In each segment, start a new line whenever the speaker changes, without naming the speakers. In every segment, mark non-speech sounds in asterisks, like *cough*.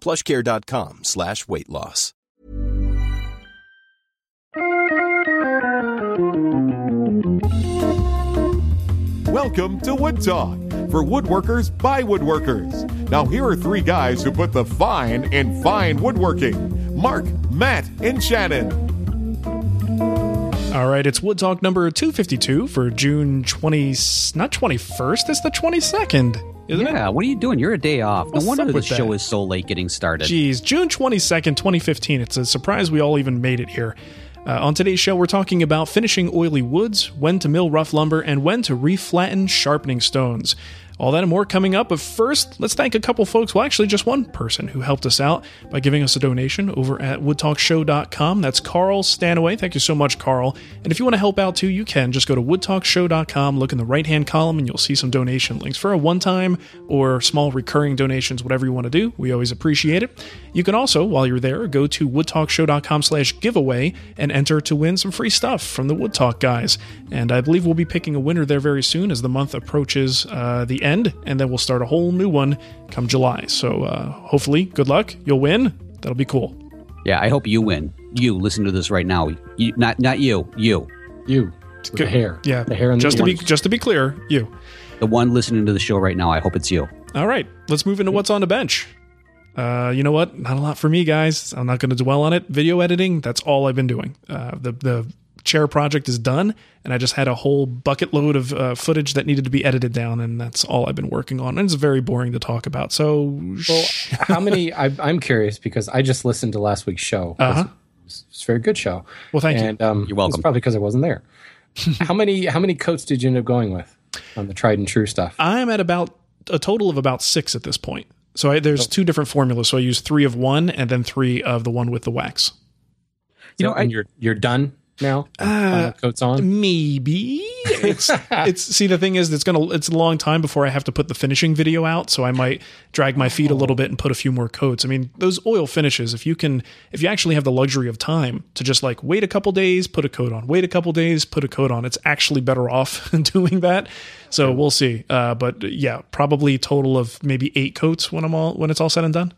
plushcare.com slash weight loss.
Welcome to Wood Talk for woodworkers by woodworkers. Now, here are three guys who put the fine in fine woodworking Mark, Matt, and Shannon.
All right, it's Wood Talk number 252 for June 20, not 21st, it's the 22nd, isn't it?
yeah, what are you doing? You're a day off.
What's
no wonder the show is so late getting started.
Geez, June 22nd, 2015. It's a surprise we all even made it here. Uh, on today's show, we're talking about finishing oily woods, when to mill rough lumber, and when to reflatten sharpening stones. All that and more coming up, but first, let's thank a couple folks, well, actually, just one person who helped us out by giving us a donation over at woodtalkshow.com. That's Carl Stanaway. Thank you so much, Carl. And if you want to help out too, you can. Just go to woodtalkshow.com, look in the right hand column, and you'll see some donation links for a one time or small recurring donations, whatever you want to do. We always appreciate it. You can also, while you're there, go to woodtalkshow.com slash giveaway and enter to win some free stuff from the Wood Talk guys. And I believe we'll be picking a winner there very soon as the month approaches uh, the end, and then we'll start a whole new one come July. So uh, hopefully, good luck. You'll win. That'll be cool.
Yeah, I hope you win. You listen to this right now. You, not not you. You,
You, with the hair.
Yeah,
The hair and
just
the
to be just to be clear, you.
the one listening to the show right now. I hope it's you.
All right, let's move into what's on the bench. Uh, you know what? Not a lot for me, guys. I'm not going to dwell on it. Video editing, that's all I've been doing. Uh, the the chair project is done, and I just had a whole bucket load of uh, footage that needed to be edited down, and that's all I've been working on. And it's very boring to talk about. So,
Well, how many? I, I'm curious because I just listened to last week's show.
Uh-huh.
It's, it's a very good show.
Well, thank you.
and, Um,
You're welcome.
It's probably because I wasn't there. *laughs* how many? How many coats did you end up going with on the tried and true stuff?
I'm at about a total of about six at this point. So I, there's two different formulas. So I use three of one and then three of the one with the wax.
You
So-
know, I-
and you're you're done now.
Uh,
coats on.
Maybe it's *laughs* it's see the thing is it's gonna it's a long time before I have to put the finishing video out, so I might drag my feet a little bit and put a few more coats. I mean, those oil finishes, if you can if you actually have the luxury of time to just like wait a couple days, put a coat on, wait a couple days, put a coat on, it's actually better off *laughs* doing that. So we'll see. Uh, but yeah, probably a total of maybe eight coats when I'm all when it's all said and done.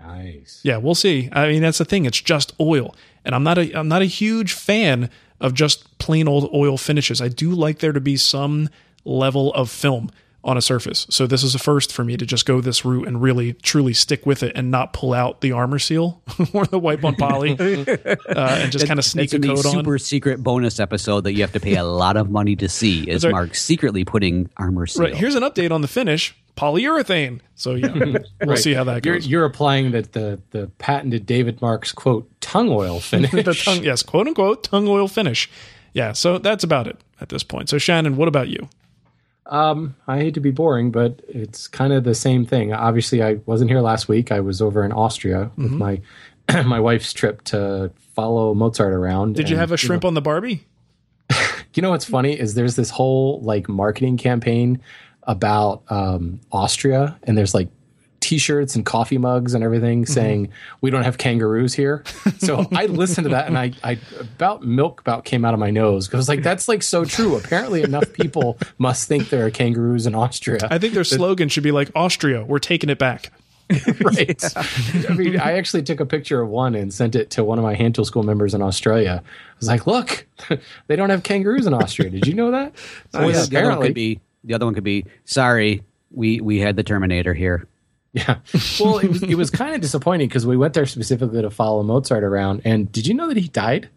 Nice.
Yeah, we'll see. I mean, that's the thing. It's just oil, and I'm not a I'm not a huge fan of just plain old oil finishes. I do like there to be some level of film on a surface. So this is a first for me to just go this route and really truly stick with it and not pull out the Arm-R-Seal *laughs* or the wipe on poly *laughs* uh, and just kind of sneak a coat on.
super secret bonus episode that you have to pay a lot of money to see. *laughs* Is
right.
Mark secretly putting armor seal?
Right here's an update on the finish: polyurethane. So yeah, we'll *laughs*
Right.
see how that
You're,
goes.
you're applying the, the the patented David Marks quote tung oil finish. *laughs*
the tongue, yes, quote unquote tung oil finish. Yeah, so that's about it at this point. So Shannon, what about you?
Um, I hate to be boring, but it's kind of the same thing. Obviously, I wasn't here last week. I was over in Austria
Mm-hmm.
my *clears throat* my wife's trip to follow Mozart around.
Did you have a shrimp on the Barbie? *laughs*
You know what's funny is there's this whole like marketing campaign about um, Austria, and there's like t-shirts and coffee mugs and everything saying we don't have kangaroos here. So i listened to that and i i about milk about came out of my nose. Because like that's like so true. Apparently enough people must think there are kangaroos in austria.
I think their slogan should be like Austria, we're taking it back. *laughs*
right. I mean i actually took a picture of one and sent it to one of my hand tool school members in australia. I was like look *laughs* they don't have kangaroos in austria. Did you know that? So,
Or
yeah,
the other could be the other one could be sorry, we we had the Terminator here.
Yeah. Well, it was, it was kind of disappointing because we went there specifically to follow Mozart around. And did you know that he died?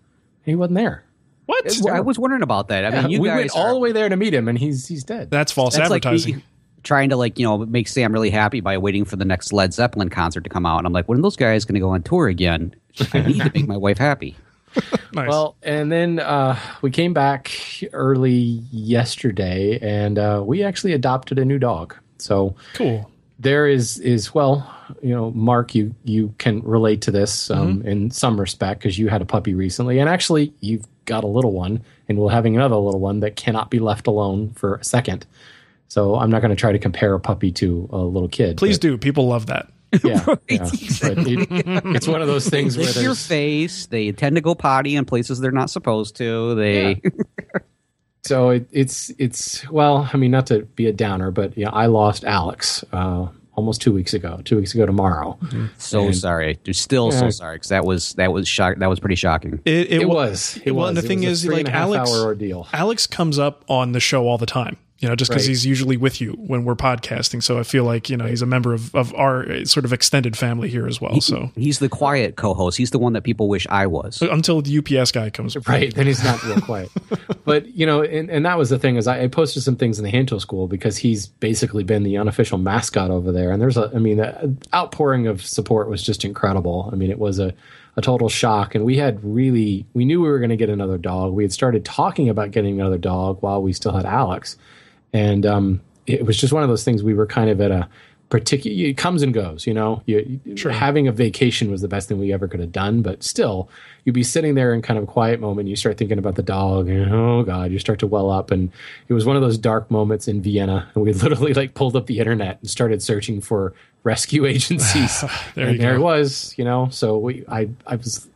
He wasn't there.
What?
I was wondering about that. I
Yeah,
mean, you
we
guys
went all the way there to meet him, and he's he's dead.
That's false
That's like
advertising.
trying to like you know make Sam really happy by waiting for the next Led Zeppelin concert to come out, and I'm like, when are those guys going to go on tour again? I need to make my wife happy. *laughs*
nice.
Well, and then uh, we came back early yesterday, and uh, we actually adopted a new dog. So
cool.
there is is well, you know, Mark, you you can relate to this um, in some respect because you had a puppy recently, and actually you've got a little one, and we're having another little one that cannot be left alone for a second. So I'm not going to try to compare a puppy to a little kid.
Please do. People love that. *laughs*
Yeah, yeah. But it, it's one of those things where
Lick your face. They tend to go potty in places they're not supposed to. They *laughs*
so it, it's it's well, I mean, not to be a downer, but yeah, I lost Alex uh, almost two weeks ago. Two weeks ago tomorrow.
so
And-
sorry. They're still so sorry because that was that was shock. That was pretty shocking.
It, it,
It
wa-
was. It
well, and
was.
the
It
thing
was a
is, like
and a half
Alex,
ordeal.
Alex comes up on the show all the time. You know, just because
Right.
he's usually with you when we're podcasting. So I feel like you know he's a member of, of our uh, sort of extended family here as well. So
He's the quiet co-host. He's the one that people wish I was.
until the UPS guy comes,
right *laughs* then he's not real quiet *laughs* but you know and, and that was the thing is I, I posted some things in the hand tool school because he's basically been the unofficial mascot over there and there's a i mean the outpouring of support was just incredible i mean it was a, a total shock and we had really we knew we were going to get another dog we had started talking about getting another dog while we still had alex and um, it was just one of those things we were kind of at a particular it comes and goes you know you, you- having a vacation was the best thing we ever could have done but still you'd be sitting there in kind of a quiet moment you start thinking about the dog and oh god you start to well up and it was one of those dark moments in vienna and *laughs* we literally like pulled up the internet and started searching for rescue *laughs* agencies *laughs*
There
and there
go.
it was you know so we i i was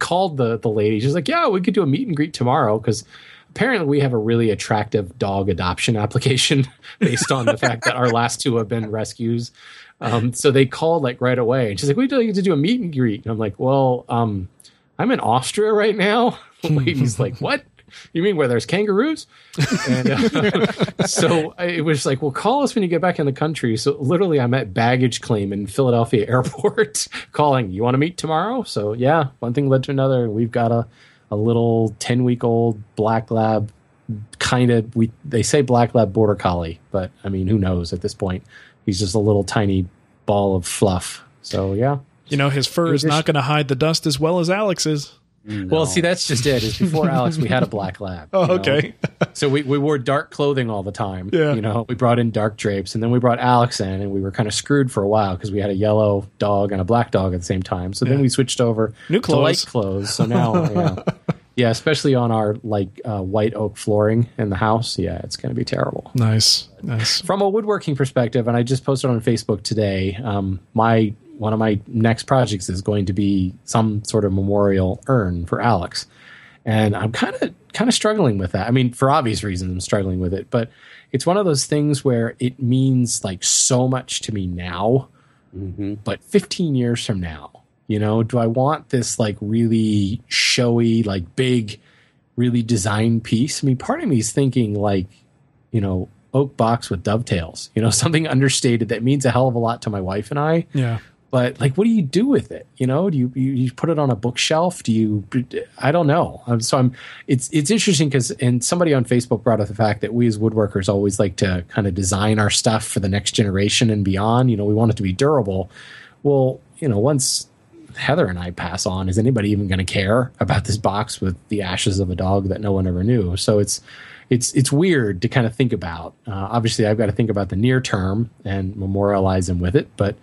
called the the lady. She's like, "Yeah, we could do a meet and greet tomorrow because apparently we have a really attractive dog adoption *laughs* application based on the *laughs* fact that our last two have been rescues." Um, so they called like right away, and she's like, "We'd like to do a meet and greet." And I'm like, "Well, um, I'm in Austria right now." *laughs* The lady's like, "What?" You mean where there's kangaroos? And uh, so it was like, well, call us when you get back in the country. So literally, I'm at baggage claim in Philadelphia airport, calling. You want to meet tomorrow? So yeah, one thing led to another, and we've got a a little ten week old black lab, kind of. We they say black lab border collie, but I mean, who knows at this point? He's just a little tiny ball of fluff. So yeah.
you know, his fur is not going to hide the dust as well as Alex's.
Mm, well, see, that's just it. Is before *laughs* Alex, we had a black lab.
Oh,
you know?
okay.
So we, we wore dark clothing all the time.
Yeah.
You know, we brought in dark drapes and then we brought Alex in and we were kind of screwed for a while because we had a yellow dog and a black dog at the same time. So then we switched over
New
to light
clothes.
clothes. So now, yeah. *laughs* Yeah, especially on our like uh, white oak flooring in the house. Yeah, it's going to be terrible.
Nice, nice.
From a woodworking perspective, and I just posted on Facebook today, um, my one of my next projects is going to be some sort of memorial urn for Alex, and I'm kind of kind of struggling with that. I mean, for obvious reasons, I'm struggling with it, but it's one of those things where it means like so much to me now, but 15 years from now, you know, do I want this like really showy, like big, really designed piece? I mean, part of me is thinking like, you know, oak box with dovetails, you know, *laughs* something understated that means a hell of a lot to my wife and I.
Yeah.
But like, what do you do with it? You know, do you you, you put it on a bookshelf? Do you? I don't know. Um, so I'm. It's it's interesting because and somebody on Facebook brought up the fact that we as woodworkers always like to kind of design our stuff for the next generation and beyond. You know, we want it to be durable. Well, you know, once Heather and I pass on, is anybody even going to care about this box with the ashes of a dog that no one ever knew? So it's it's it's weird to kind of think about. Uh, obviously, I've got to think about the near term and memorialize him with it, but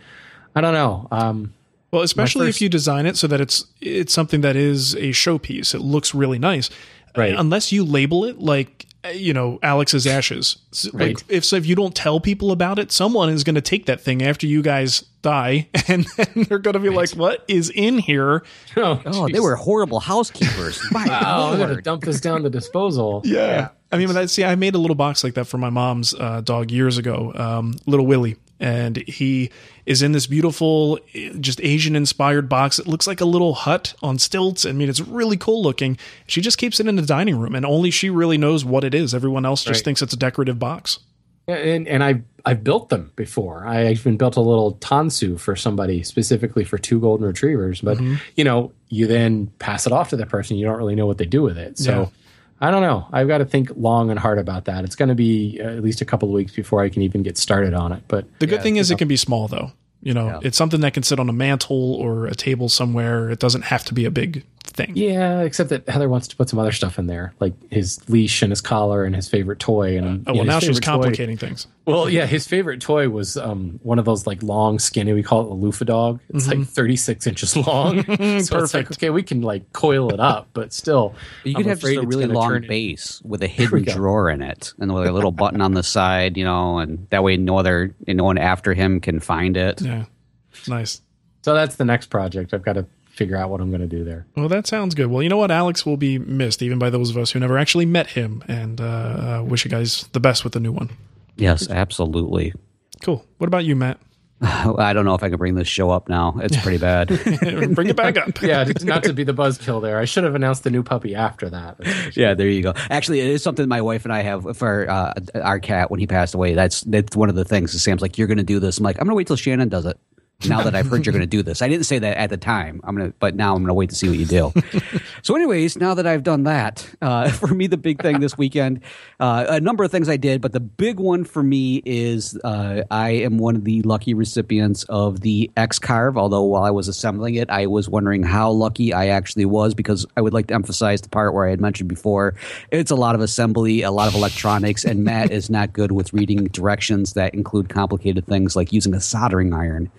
I don't know. Um,
Well, especially
first-
if you design it so that it's it's something that is a showpiece. It looks really nice.
Right.
Unless you label it like you know Alex's ashes.
Right.
Like if so, if you don't tell people about it, someone is going to take that thing after you guys die, *laughs* and then they're going to be like, "What is in here?"
Oh,
Oh, they were horrible housekeepers. *laughs* My
Oh, I'm gonna dump this down the disposal. *laughs*
Yeah. I mean, that's, see, I made a little box like that for my mom's uh, dog years ago, um, Little Willie. And he is in this beautiful, just Asian inspired box. It looks like a little hut on stilts. I mean, it's really cool looking. She just keeps it in the dining room, and only she really knows what it is. Everyone else just
Right.
thinks it's a decorative box.
And and I've I've built them before. I've even built a little tansu for somebody specifically for two golden retrievers. But
Mm-hmm.
you know, you then pass it off to the person. You don't really know what they do with it. So. I don't know. I've got to think long and hard about that. It's going to be uh, at least a couple of weeks before I can even get started on it. But
The good thing is it can be small, though. You know, it's something that can sit on a mantle or a table somewhere. It doesn't have to be a big thing.
yeah, except that Heather wants to put some other stuff in there, like his leash and his collar and his favorite toy. And
Oh, well, now she's
favorite toy-
complicating things.
Well, yeah, his favorite toy was um, one of those like long, skinny. We call it a loofah dog. It's like 36 inches long. *laughs* so It's like, okay, we can like coil it up, but still,
You
I'm
could have just a really long
turn it-
base with a hidden drawer in it, and with a little button on the side, you know, and that way no other, no one after him can find it.
Yeah. Nice.
So that's the next project. I've got to figure out what I'm going to do there.
Well, that sounds good. Well, you know what? Alex will be missed, even by those of us who never actually met him. And uh, uh, wish you guys the best with the new one.
Yes, absolutely.
Cool. What about you, Matt? *laughs*
I don't know if I can bring this show up now. It's *laughs* pretty bad. *laughs*
Bring it back up.
Yeah, not to be the buzzkill there. I should have announced the new puppy after that.
yeah, there you go. Actually, it is something my wife and I have for uh, our cat when he passed away. That's that's one of the things. Sam's like, "You're going to do this." I'm like, "I'm going to wait till Shannon does it." Now that I've heard you're *laughs* going to do this, I didn't say that at the time. I'm gonna, but now I'm going to wait to see what you do. so, anyways, now that I've done that, uh, *laughs* for me, the big thing this weekend, uh, a number of things I did, but the big one for me is uh, I am one of the lucky recipients of the X Carve. Although while I was assembling it, I was wondering how lucky I actually was because I would like to emphasize the part where I had mentioned before. It's a lot of assembly, a lot of electronics, and Matt is not good with reading directions that include complicated things like using a soldering iron.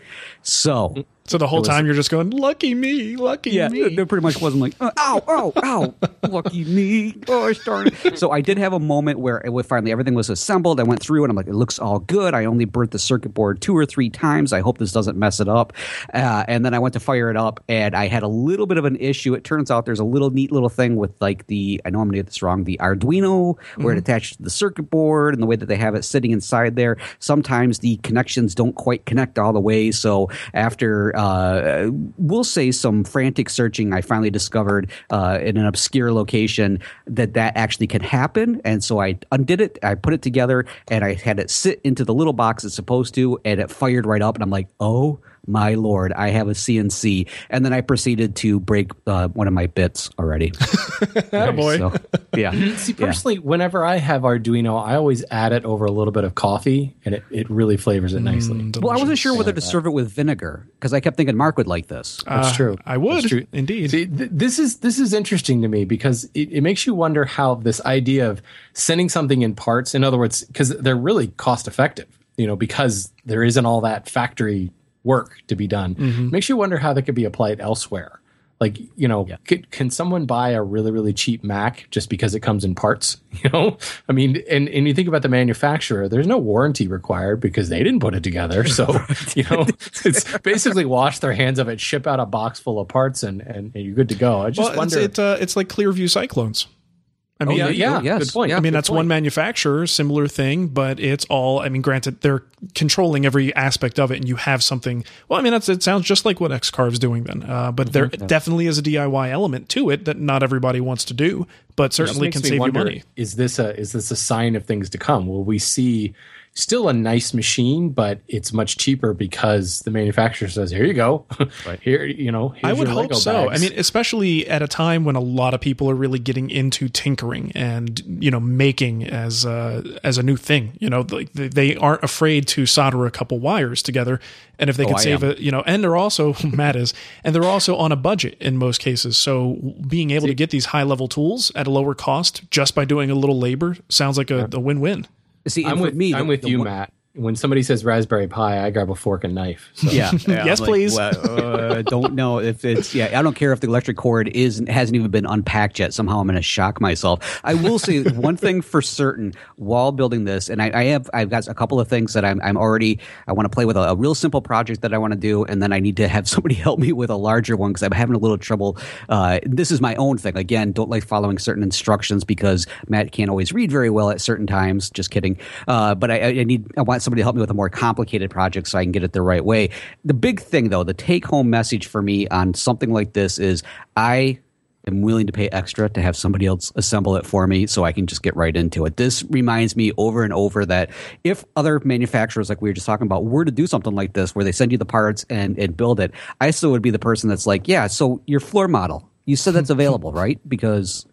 So mm.
So the whole time you're just going, lucky me, lucky
yeah,
me.
there pretty much wasn't like, uh, ow, ow, ow, *laughs* lucky me. Oh, darn it. So I did have a moment where it, finally everything was assembled. I went through and I'm like, it looks all good. I only burnt the circuit board two or three times. I hope this doesn't mess it up. Uh, and then I went to fire it up and I had a little bit of an issue. It turns out there's a little neat little thing with like the, I know I'm going to get this wrong, the Arduino where it attaches to the circuit board and the way that they have it sitting inside there. Sometimes the connections don't quite connect all the way. So after, uh, we'll say some frantic searching, I finally discovered uh, in an obscure location that that actually can happen. And so I undid it, I put it together, and I had it sit into the little box it's supposed to, and it fired right up. And I'm like, oh my lord, I have a CNC. And then I proceeded to break uh, one of my bits already. *laughs*
boy.
So, yeah. *laughs*
See,
Yeah.
personally, whenever I have Arduino, I always add it over a little bit of coffee, and it, it really flavors it nicely.
Well, I wasn't sure whether to serve it with vinegar because I kept thinking Mark would like this.
That's
Uh,
true.
I would,
That's true.
indeed.
See, th- this is this is interesting to me because it, it makes you wonder how this idea of sending something in parts, in other words, because they're really cost effective, you know, because there isn't all that factory work to be done,
Mm-hmm.
makes you wonder how that could be applied elsewhere. Like, you know, could, can someone buy a really, really cheap Mac just because it comes in parts? *laughs* You know, I mean, and, and you think about the manufacturer, there's no warranty required because they didn't put it together. So, *laughs* you know, it's basically wash their hands of it, ship out a box full of parts, and, and, and you're good to go. I just
well, it's,
wonder.
it, uh, it's like ClearVue Cyclones. I mean,
yeah, yeah.
Yes.
good point.
Yeah.
I mean, that's
point.
one manufacturer, similar thing, but it's all, I mean, granted, they're controlling every aspect of it, and you have something. Well, I mean, that's, it sounds just like what Xcarve's doing then, uh, but there
Mm-hmm.
definitely is a DIY element to it that not everybody wants to do, but certainly can
me
save you money.
Is this a is this a sign of things to come? Will we see still a nice machine, but it's much cheaper because the manufacturer says, "Here you go, *laughs* right. here you know."
I would hope
Lego
so.
bags."
I mean, especially at a time when a lot of people are really getting into tinkering and you know making as a, as a new thing. You know, like they, they aren't afraid to solder a couple wires together, and if they oh, can
I
save it, you know, and they're also *laughs* Matt is, and they're also on a budget in most cases. So being able to get these high level tools at a lower cost just by doing a little labor sounds like a, a win win.
See,
I'm with
me,
I'm
the-
with
the
you,
one-
Matt. When somebody says Raspberry Pi, I grab a fork and knife. So.
Yeah. yeah,
Yes,
like,
please.
well, uh, don't know if it's yeah. I don't care if the electric cord is hasn't even been unpacked yet. Somehow I'm going to shock myself. I will say *laughs* one thing for certain while building this, and I, I have I've got a couple of things that I'm I'm already I want to play with a, a real simple project that I want to do, and then I need to have *laughs* somebody help me with a larger one because I'm having a little trouble. Uh, this is my own thing. Again, don't like following certain instructions because Matt can't always read very well at certain times. Just kidding. Uh, but I, I need I want somebody to help me with a more complicated project so I can get it the right way. The big thing though, the take home message for me on something like this is I am willing to pay extra to have somebody else assemble it for me so I can just get right into it. This reminds me over and over that if other manufacturers, like we were just talking about, were to do something like this where they send you the parts and, and build it, I still would be the person that's like, yeah, so your floor model, you said that's available, *laughs* right? Because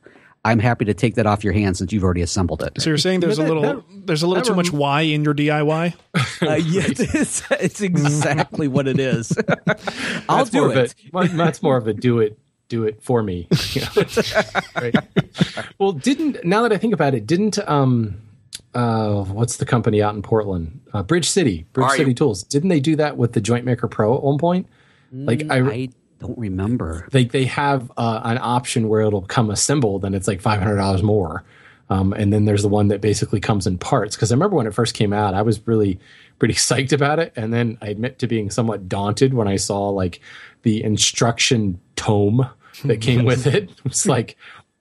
I'm happy to take that off your hands since you've already assembled it.
So you're saying there's a little
that-
there's a little
that
too much
rem-
Y in your DIY.
Uh, *laughs* yeah, it's, *laughs* it's exactly what it is. *laughs* I'll
That's
do it.
Of a, that's more of a do it, do it for me. you know? right. Well, didn't now that I think about it, didn't um, uh, what's the company out in Portland? Uh, Bridge City, Bridge
Are
City
you-
Tools. Didn't they do that with the Joint Maker Pro at one point? Like I,
I don't remember.
they they have uh, an option where it'll come assembled and it's like five hundred dollars more. Um, and then there's the one that basically comes in parts. Because I remember when it first came out, I was really pretty psyched about it, and then I admit to being somewhat daunted when I saw like the instruction tome that came *laughs* with it. It's like,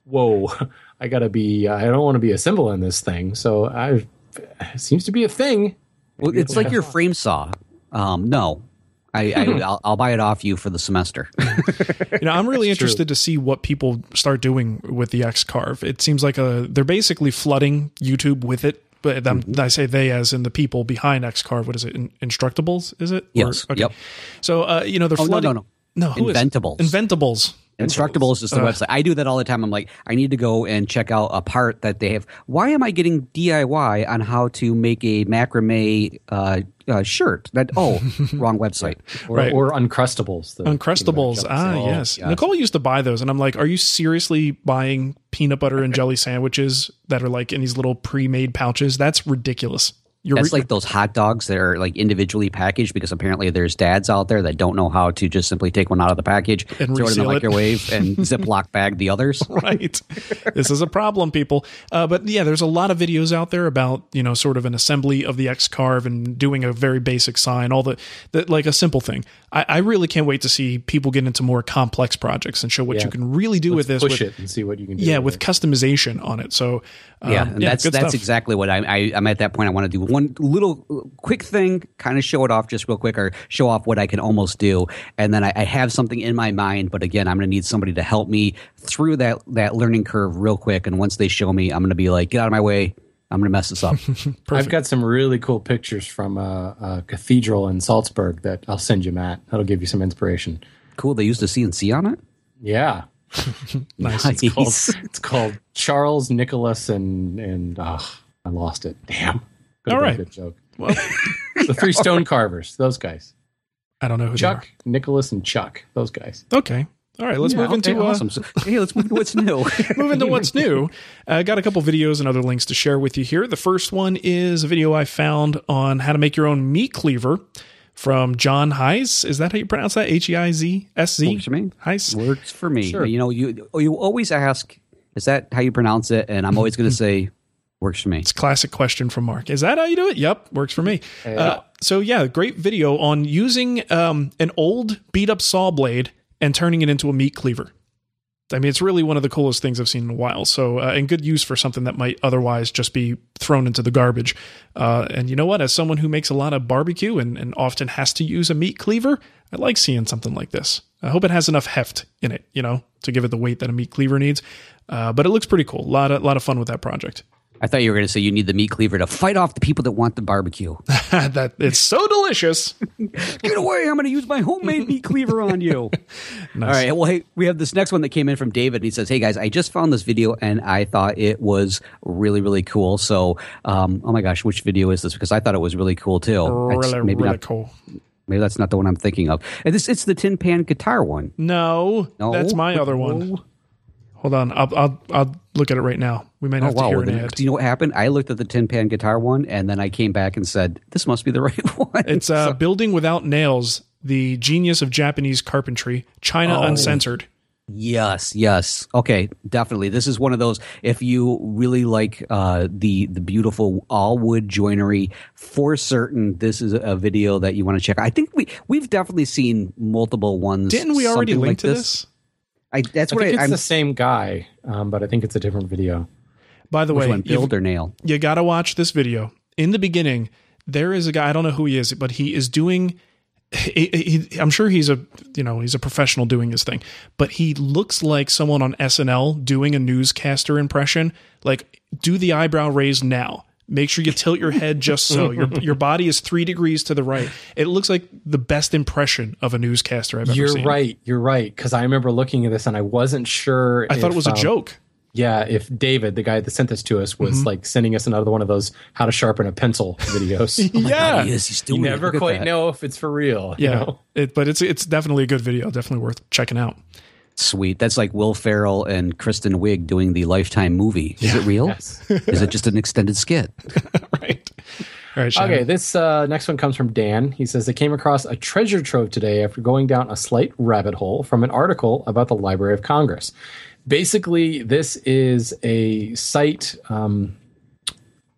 whoa, I gotta be. I don't want to be assembling this thing. So I it seems to be a thing.
Well, it's like your frame saw. Um, no, I, I *laughs* I'll, I'll buy it off you for the semester. *laughs*
You know, I'm really interested to see what people start doing with the X Carve. It seems like a they're basically flooding YouTube with it. But them,
Mm-hmm.
I say they as in the people behind X Carve. What is it? In, Instructables? Is it? Or-
Yes. Yep.
So uh, you know they're
Oh, no,
flooding.
no, no.
No, who is it?
Inventables.
Inventables.
Instructables is the website. I do that all the time. I'm like, I need to go and check out a part that they have. Why am I getting DIY on how to make a macrame uh, uh, shirt? That oh, *laughs* wrong website.
Or,
Right.
or Uncrustables. the-
Uncrustables. ah,
jumps.
yes.
yes.
Nicole used to buy those, and I'm like, are you seriously buying peanut butter and jelly *laughs* sandwiches that are like in these little pre-made pouches? That's ridiculous. You're
That's
re-
like those hot dogs that are like individually packaged because apparently there's dads out there that don't know how to just simply take one out of the package,
And
throw it in the
reseal it.
microwave, and *laughs* Ziploc bag the others. *laughs*
right. this is a problem, people. Uh, but yeah, there's a lot of videos out there about you know sort of an assembly of the X carve and doing a very basic sign, all the, the like a simple thing. I, I really can't wait to see people get into more complex projects and show what
Yeah.
you can really do with this.
Push
with,
it and see what you can do.
yeah,
with
with
it.
customization on it. So um,
yeah, and that's
good
that's
stuff.
exactly what I, I I'm at that point. I want to do one little quick thing, kind of show it off just real quick, or show off what I can almost do, and then I, I have something in my mind. But again, I'm going to need somebody to help me through that that learning curve real quick. And once they show me, I'm going to be like, get out of my way. I'm going to mess this up. *laughs*
I've got some really cool pictures from a, a cathedral in Salzburg that I'll send you, Matt. That'll give you some inspiration.
cool. They used a CNC on it.
Yeah, *laughs*
nice.
Nice.
called, it's called Charles Nicholas and and uh, I lost it. Damn. Could've
All
been a
right.
Good joke.
Well, *laughs*
The three stone carvers. Those guys.
I don't know who
Chuck, Nicholas, and Chuck. Those guys.
Okay. All right, let's
Yeah,
move
okay,
into uh,
awesome. So, *laughs* hey, let's move to what's new. *laughs*
move into what's new. I got a couple videos and other links to share with you here. The first one is a video I found on how to make your own meat cleaver from John Heisz. Is that how you pronounce that? H E I Z S Z?
Works for me.
Heisz.
Works for me.
Sure.
You know, you you always ask, is that how you pronounce it? And I'm always going to say, works for me.
It's a classic question from Mark. Is that how you do it? Yep, works for me. Uh, so yeah, great video on using um, an old beat up saw blade and turning it into a meat cleaver. I mean, it's really one of the coolest things I've seen in a while. So, uh, and good use for something that might otherwise just be thrown into the garbage. Uh, and you know what? As someone who makes a lot of barbecue and, and often has to use a meat cleaver, I like seeing something like this. I hope it has enough heft in it, you know, to give it the weight that a meat cleaver needs. Uh, but it looks pretty cool. A lot of, lot of fun with that project.
I thought you were going to say you need the meat cleaver to fight off the people that want the barbecue. *laughs*
that it's so delicious. *laughs*
Get away! I'm going to use my homemade meat cleaver on you. *laughs* All right. Well, hey, we have this next one that came in from David. and He says, "Hey guys, I just found this video and I thought it was really, really cool. So, um, oh my gosh, which video is this? Because I thought it was really cool too. That's
Really,
maybe
really
not.
cool.
Maybe that's not the one I'm thinking of. And this, it's the tin pan guitar one.
No,
No,
that's my other one. Hold on, I'll I'll, I'll look at it right now. We might
Oh
have to
wow!
hear an
Then-
ad.
Do you know what happened? I looked at the tin pan guitar one, and then I came back and said, "This must be the *laughs* right one."
It's uh, building without nails. The genius of Japanese carpentry, China
Oh.
uncensored.
Yes, yes. Okay, definitely. This is one of those. If you really like uh, the the beautiful all wood joinery, for certain, this is a video that you want to check. I think we we've definitely seen multiple ones.
Didn't we already link
like
to this?
I, that's
I
what
think
I,
it's
I'm.
the same guy, um, but I think it's a different video.
By the
which
way,
one,
you've-
build or nail?
you got to watch this video. In the beginning, there is a guy. I don't know who he is, but he is doing. He, he, I'm sure he's a you know he's a professional doing his thing, but he looks like someone on SNL doing a newscaster impression. Like, do the eyebrow raise now. Make sure you tilt your head just so your *laughs* your body is three degrees to the right. It looks like the best impression of a newscaster I've ever seen.
You're right. You're right. Because I remember looking at this and I wasn't sure.
I thought it was a
um,
joke.
Yeah, if David, the guy that sent this to us, was
Mhm.
like sending us another one of those how to sharpen a pencil videos. *laughs*
yeah,
he is. He's
you
doing it.
never
Look
quite
that.
know if it's for real. you
Yeah,
know?
it, but it's it's definitely a good video. Definitely worth checking out.
Sweet. That's like Will Ferrell and Kristen Wiig doing the Lifetime movie. Is it real?
Yes.
Is it just an extended skit? *laughs*
right. All right. Shannon.
Okay, this uh, next one comes from Dan. He says they came across a treasure trove today after going down a slight rabbit hole from an article about the Library of Congress. Basically, this is a site. Um,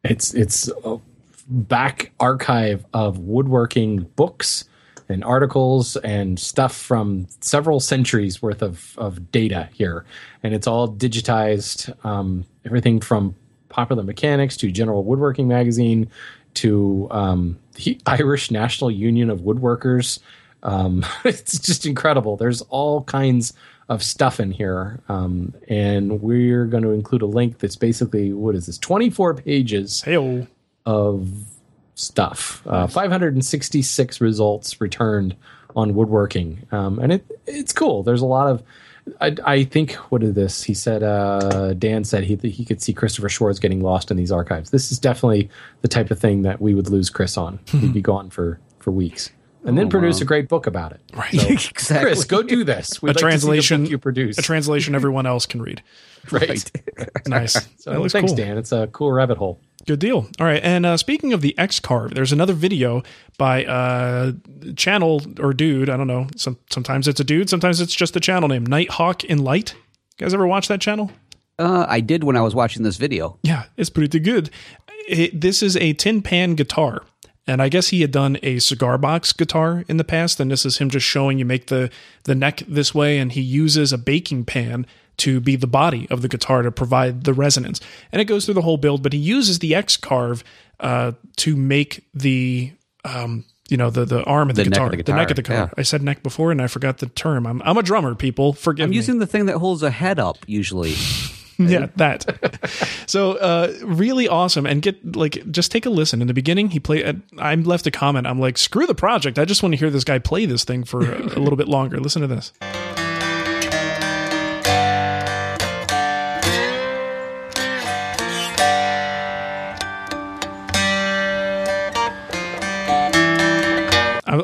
it's it's a back archive of woodworking books and articles and stuff from several centuries worth of, of data here. And it's all digitized, um, everything from Popular Mechanics to General Woodworking Magazine to um, the *laughs* Irish National Union of Woodworkers. Um, *laughs* it's just incredible. There's all kinds of stuff in here. Um, and we're going to include a link that's basically, what is this, 24 pages
Hey,
of stuff. Uh, 566 results returned on woodworking, um, and it it's cool. There's a lot of. I, I think what is this? He said. Uh, Dan said he he could see Christopher Schwarz getting lost in these archives. This is definitely the type of thing that we would lose Chris on. *laughs* He'd be gone for for weeks, and then
Oh,
produce
wow.
a great book about it.
Right.
So, *laughs*
Exactly.
Chris, go do this. We'd
a
like to see the
translation
you produce.
A translation *laughs* everyone else can read.
right.
Nice.
So thanks,
cool.
Dan. It's a cool rabbit hole.
Good deal. All right. And uh, speaking of the X Carve, there's another video by uh, channel or dude. I don't know. Some, sometimes it's a dude. Sometimes it's just the channel name. Nighthawk in Light. You guys ever watch that channel?
Uh, I did when I was watching this video.
Yeah, it's pretty good. It, this is a tin pan guitar. And I guess he had done a cigar box guitar in the past, and this is him just showing you make the the neck this way, and he uses a baking pan to be the body of the guitar to provide the resonance. And it goes through the whole build, but he uses the X carve uh, to make the um, you know the the arm of the,
The
guitar,
of the
the neck of the guitar.
yeah.
I said neck before, and I forgot the term. I'm I'm a drummer, people. Forgive me.
I'm
me.
using the thing that holds a head up usually. *laughs*
yeah that *laughs* so uh really awesome and get like just take a listen in the beginning he played i left a comment i'm like screw the project i just want to hear this guy play this thing for a, a little bit longer listen to this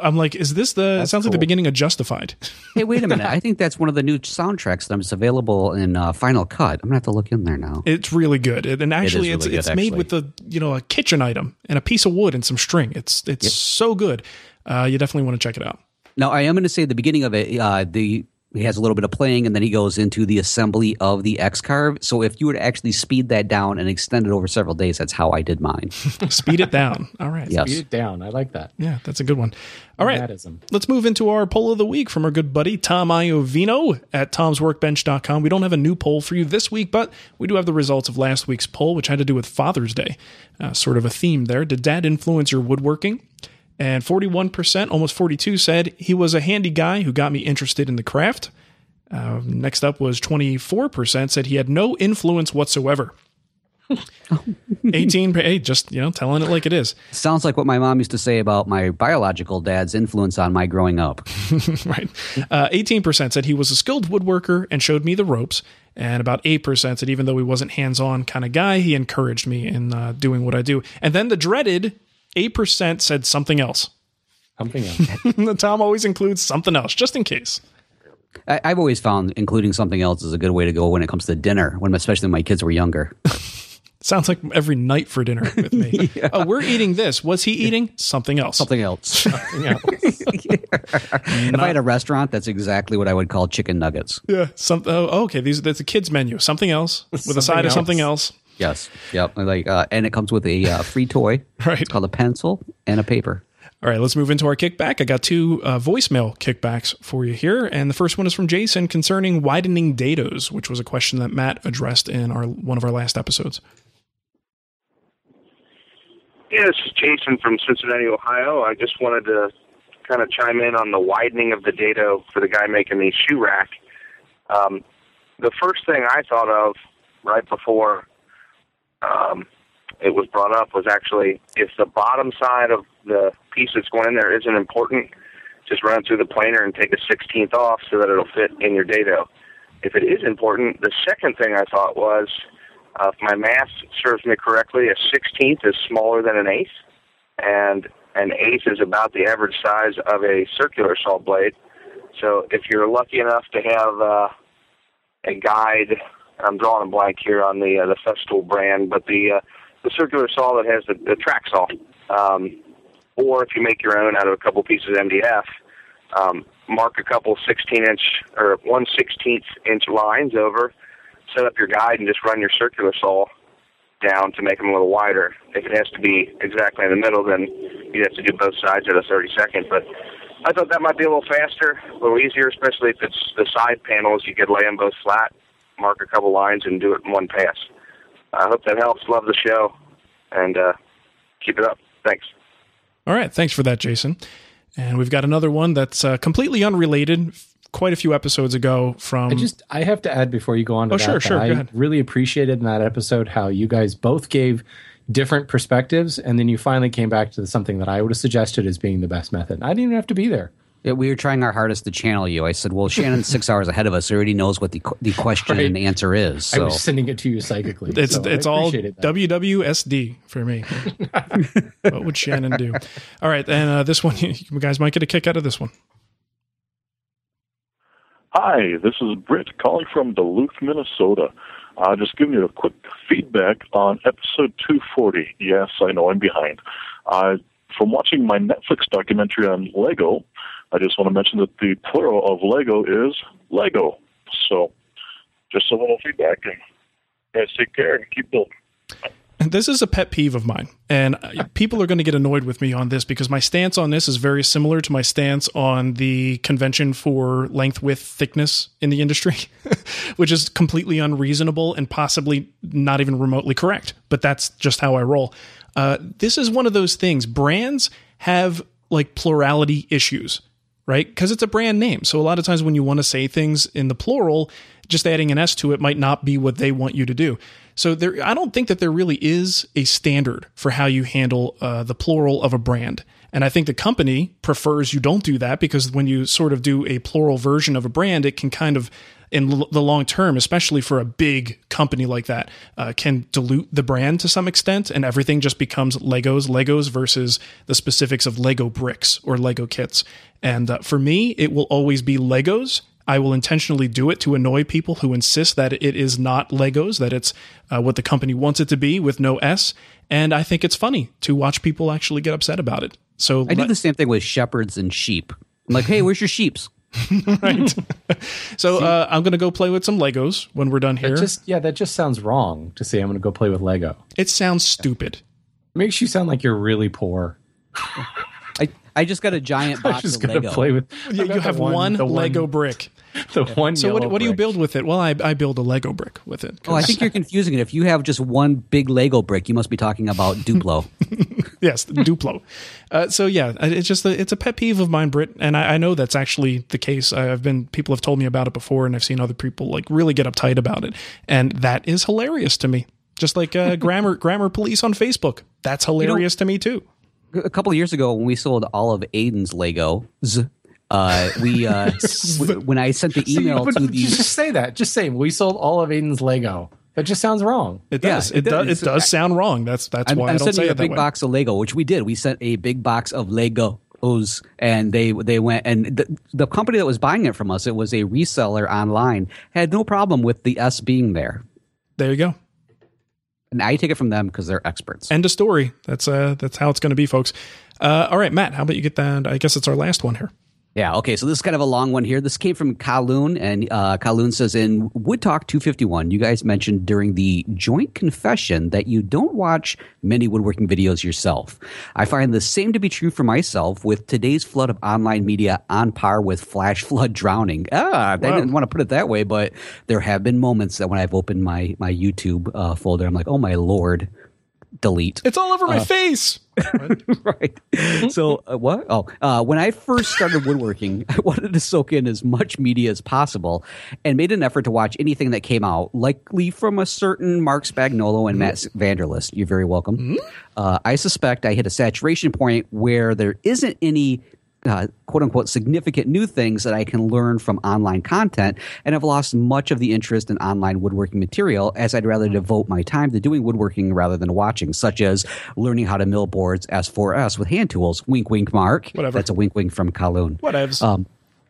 I- I'm like, is this the? it sounds like the beginning of Justified. *laughs*
hey, wait a minute. I think that's one of the new soundtracks that's available in uh, Final Cut. I'm gonna have to look in there now.
It's really good, It- and actually,
really
it's
good,
it's made with a you know a kitchen item and a piece of wood and some string. It's it's so good. Uh, you definitely want to check it out.
Now, I am going to say the beginning of it, uh, the he has a little bit of playing, and then he goes into the assembly of the X carve. So if you were to actually speed that down and extend it over several days, that's how I did mine. *laughs*
Speed it down. All right.
Yes.
Beat it down. I like that.
Yeah, that's a good one. All right.
Madism.
Let's move into our poll of the week from our good buddy Tom Iovino at tomsworkbench.com. We don't have a new poll for you this week, but we do have the results of last week's poll, which had to do with Father's Day. Uh, sort of a theme there. Did dad influence your woodworking? And 41%, almost 42 said he was a handy guy who got me interested in the craft. Uh, next up was 24% said he had no influence whatsoever. *laughs* 18, hey, just, you know, telling it like it is.
Sounds like what my mom used to say about my biological dad's influence on my growing up. *laughs*
right. Uh, 18% said he was a skilled woodworker and showed me the ropes. And about 8% said even though he wasn't hands on kind of guy, he encouraged me in uh, doing what I do. And then the dreaded 8% said something else.
Something else. *laughs*
Tom always includes something else, just in case.
I, I've always found including something else is a good way to go when it comes to dinner, when especially when my kids were younger. *laughs*
Sounds like every night for dinner with me. *laughs* Oh, we're eating this. What's he eating? Something else.
Something else.
Yeah.
if I had a restaurant, that's exactly what I would call chicken nuggets.
Yeah. Some, oh, okay. These that's a kids menu. Something else with a
Something
side of something else.
Yes. Yep. Like, uh, and it comes with a uh, free toy. *laughs*
Right.
It's called a pencil and a paper.
All right, let's move into our kickback. I got two uh, voicemail kickbacks for you here, and the first one is from Jason concerning widening dados, which was a question that Matt addressed in our one of our last episodes.
Yeah, this is Jason from Cincinnati, Ohio. I just wanted to kind of chime in on the widening of the dado for the guy making the shoe rack. Um, the first thing I thought of right before um, it was brought up was actually if the bottom side of the piece that's going in there isn't important, just run through the planer and take a sixteenth off so that it'll fit in your dado. If it is important, the second thing I thought was uh, if my math serves me correctly, a sixteenth is smaller than an eighth, and an eighth is about the average size of a circular saw blade. So if you're lucky enough to have uh, a guide, I'm drawing a blank here on the uh, the Festool brand, but the uh, the circular saw that has the, the track saw, um, or if you make your own out of a couple pieces of MDF, um, mark a couple 16 inch or one sixteenth inch lines over, set up your guide, and just run your circular saw down to make them a little wider. If it has to be exactly in the middle, then you'd have to do both sides at a 30 second. But I thought that might be a little faster, a little easier, especially if it's the side panels. You could lay them both flat, mark a couple lines, and do it in one pass. I hope that helps. Love the show, and uh, keep it up. Thanks.
All right, thanks for that, Jason. And we've got another one that's uh, completely unrelated. Quite a few episodes ago from
I just I have to add before you go on to
Oh,
that.
sure,
that
sure, go
I
ahead.
really appreciated in that episode how you guys both gave different perspectives, and then you finally came back to something that I would have suggested as being the best method. I didn't even have to be there.
Yeah, we were trying our hardest to channel you. I said, "Well, Shannon's six hours ahead of us. He already knows what the the *laughs* question
Right.
and answer is."
I
So
was sending it to you psychically.
It's
so I
it's all
appreciated that.
WWSD for me. *laughs* what would Shannon do? All right, and uh, this one, *laughs* you guys might get a kick out of this one.
Hi, this is Britt calling from Duluth, Minnesota. Uh, just giving you a quick feedback on episode 240. Yes, I know I'm behind. Uh, from watching my Netflix documentary on Lego, I just want to mention that the plural of Lego is Lego. So, just a little feedback. And guys, take care and keep building.
This is a pet peeve of mine, and people are going to get annoyed with me on this because my stance on this is very similar to my stance on the convention for length, width, thickness in the industry, *laughs* which is completely unreasonable and possibly not even remotely correct. But that's just how I roll. Uh, this is one of those things. Brands have like plurality issues right? Because it's a brand name. So a lot of times when you want to say things in the plural, just adding an S to it might not be what they want you to do. So there, I don't think that there really is a standard for how you handle uh, the plural of a brand. And I think the company prefers you don't do that because when you sort of do a plural version of a brand, it can kind of, in l- the long term, especially for a big company like that, uh, can dilute the brand to some extent, and everything just becomes Legos, Legos versus the specifics of Lego bricks or Lego kits. And uh, for me, it will always be Legos. I will intentionally do it to annoy people who insist that it is not Legos, that it's uh, what the company wants it to be with no S. And I think it's funny to watch people actually get upset about it. So
I did the same thing with shepherds and sheep. I'm like, "Hey, where's your sheeps?" *laughs*
right. so uh, I'm going to go play with some Legos when we're done here.
That just yeah, that just sounds wrong to say I'm going to go play with Lego.
it sounds stupid.
It Makes you sound like you're really poor.
I I just got a giant *laughs*
I'm
box
just
of
gonna
Lego.
play with.
You,
I've
you have one,
the
Lego brick. *laughs*
The one.
So what,
yellow
what do you build with it? Well, I, I build a Lego brick with it.
Oh, I think you're confusing it. If you have just one big Lego brick, you must be talking about Duplo.
Yes, *laughs* Duplo. Uh, so yeah, it's just a, it's a pet peeve of mine, Brit, and I, I know that's actually the case. I've been people have told me about it before, and I've seen other people like really get uptight about it, and that is hilarious to me. Just like uh, *laughs* grammar grammar police on Facebook, that's hilarious to me too.
a couple of years ago, when we sold all of Aiden's Legos, uh, we uh, *laughs* w- when I sent the email
but
to the
just say that. Just say we sold all of Aiden's Lego. That just sounds wrong.
It
Yeah,
does.
it
it, does.
does.
It does sound wrong. That's that's
I'm,
why
I'm
I don't
sending you a big
way.
box of Lego, which we did. We sent a big box of Lego. And they they went and the, the company that was buying it from us, it was a reseller online, had no problem with the S being there.
There you go.
And I take it from them because they're experts.
End of story. That's uh that's how it's going to be, folks. Uh, all right, Matt. How about you get that? I guess it's our last one here.
Yeah, okay, so this is kind of a long one here. This came from Kaloon, and uh, Kaloon says in Wood Talk 251, you guys mentioned during the joint confession that you don't watch many woodworking videos yourself. I find the same to be true for myself with today's flood of online media on par with flash *laughs* flood drowning. Ah, I didn't want to put it that way, but there have been moments that when I've opened my, my YouTube uh, folder, I'm like, oh my lord, delete.
It's all over my
Uh,
face. *laughs*
right. So uh, what? Oh, uh, when I first started woodworking, *laughs* I wanted to soak in as much media as possible, and made an effort to watch anything that came out, likely from a certain Mark Spagnuolo and Matt Vanderlist. You're very welcome. Uh, I suspect I hit a saturation point where there isn't any. Uh, quote unquote significant new things that I can learn from online content, and I've lost much of the interest in online woodworking material as I'd rather devote my time to doing woodworking rather than watching, such as learning how to mill boards S4S with hand tools. Wink, wink, Mark.
Whatever.
That's a wink, wink from Kowloon.
Whatevs.
Um,